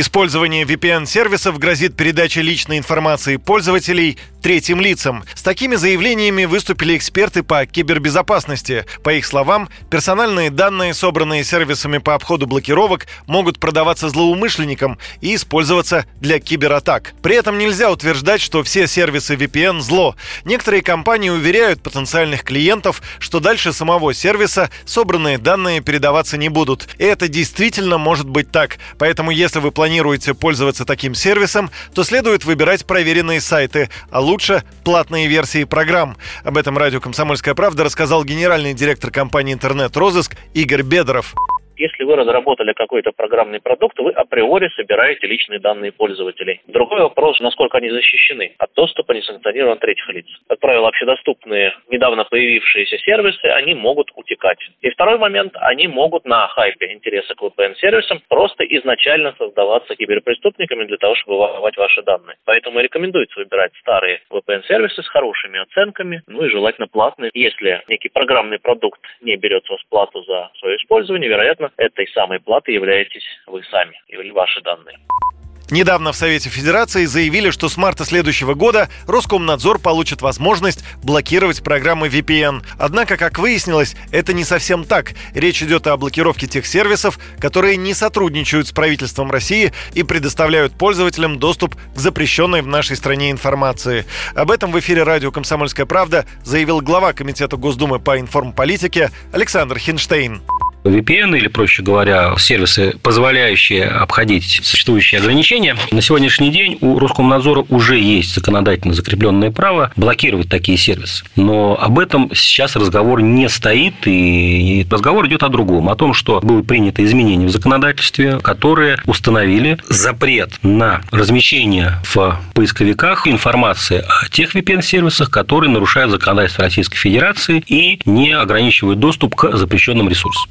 Использование VPN-сервисов грозит передачей личной информации пользователей третьим лицам. С такими заявлениями выступили эксперты по кибербезопасности. По их словам, персональные данные, собранные сервисами по обходу блокировок, могут продаваться злоумышленникам и использоваться для кибератак. При этом нельзя утверждать, что все сервисы VPN – зло. Некоторые компании уверяют потенциальных клиентов, что дальше самого сервиса собранные данные передаваться не будут. И это действительно может быть так. Поэтому если вы планируете пользоваться таким сервисом, то следует выбирать проверенные сайты, а лучше платные версии программ. Об этом радио «Комсомольская правда» рассказал генеральный директор компании «Интернет-розыск» Игорь Бедров. Если вы разработали какой-то программный продукт, вы априори собираете личные данные пользователей. Другой вопрос, насколько они защищены от доступа несанкционированных третьих лиц. Как правило, общедоступные, недавно появившиеся сервисы, они могут утекать. И второй момент, они могут на хайпе интереса к VPN-сервисам просто изначально создаваться киберпреступниками для того, чтобы воровать ваши данные. Поэтому рекомендуется выбирать старые VPN-сервисы с хорошими оценками, ну и желательно платные. Если некий программный продукт не берет с вас плату за свое использование, вероятно, этой самой платы являетесь вы сами или ваши данные. Недавно в Совете Федерации заявили, что с марта следующего года Роскомнадзор получит возможность блокировать программы VPN. Однако, как выяснилось, это не совсем так. Речь идет о блокировке тех сервисов, которые не сотрудничают с правительством России и предоставляют пользователям доступ к запрещенной в нашей стране информации. Об этом в эфире радио «Комсомольская правда» заявил глава Комитета Госдумы по информполитике Александр Хинштейн. VPN или, проще говоря, сервисы, позволяющие обходить существующие ограничения. На сегодняшний день у Роскомнадзора уже есть законодательно закрепленное право блокировать такие сервисы. Но об этом сейчас разговор не стоит, и разговор идет о другом, о том, что было принято изменение в законодательстве, которые установили запрет на размещение в поисковиках информации о тех VPN-сервисах, которые нарушают законодательство Российской Федерации и не ограничивают доступ к запрещенным ресурсам.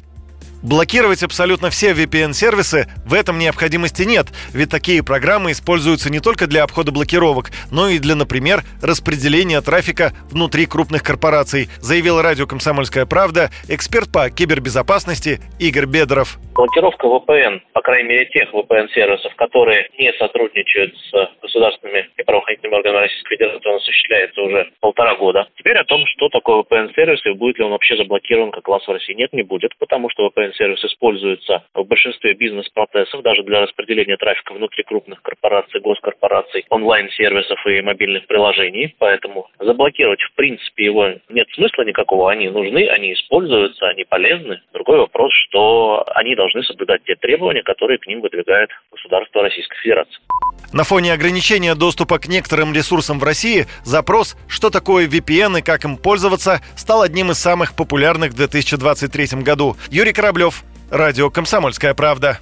Блокировать абсолютно все VPN-сервисы в этом необходимости нет, ведь такие программы используются не только для обхода блокировок, но и для, например, распределения трафика внутри крупных корпораций, заявил радио «Комсомольская правда» эксперт по кибербезопасности Игорь Бедров. Блокировка VPN, по крайней мере тех VPN-сервисов, которые не сотрудничают с государственными и правоохранительными органами Российской Федерации, он осуществляется уже полтора года. Теперь о том, что такое VPN-сервис и будет ли он вообще заблокирован как класс в России. Нет, не будет, потому что VPN онлайн-сервис используется в большинстве бизнес-процессов, даже для распределения трафика внутри крупных корпораций, госкорпораций, онлайн-сервисов и мобильных приложений. Поэтому заблокировать, в принципе, его нет смысла никакого. Они нужны, они используются, они полезны. Другой вопрос, что они должны соблюдать те требования, которые к ним выдвигает государство Российской Федерации. На фоне ограничения доступа к некоторым ресурсам в России запрос «Что такое VPN и как им пользоваться?» стал одним из самых популярных в 2023 году. Юрий Кораблев, Радио «Комсомольская правда».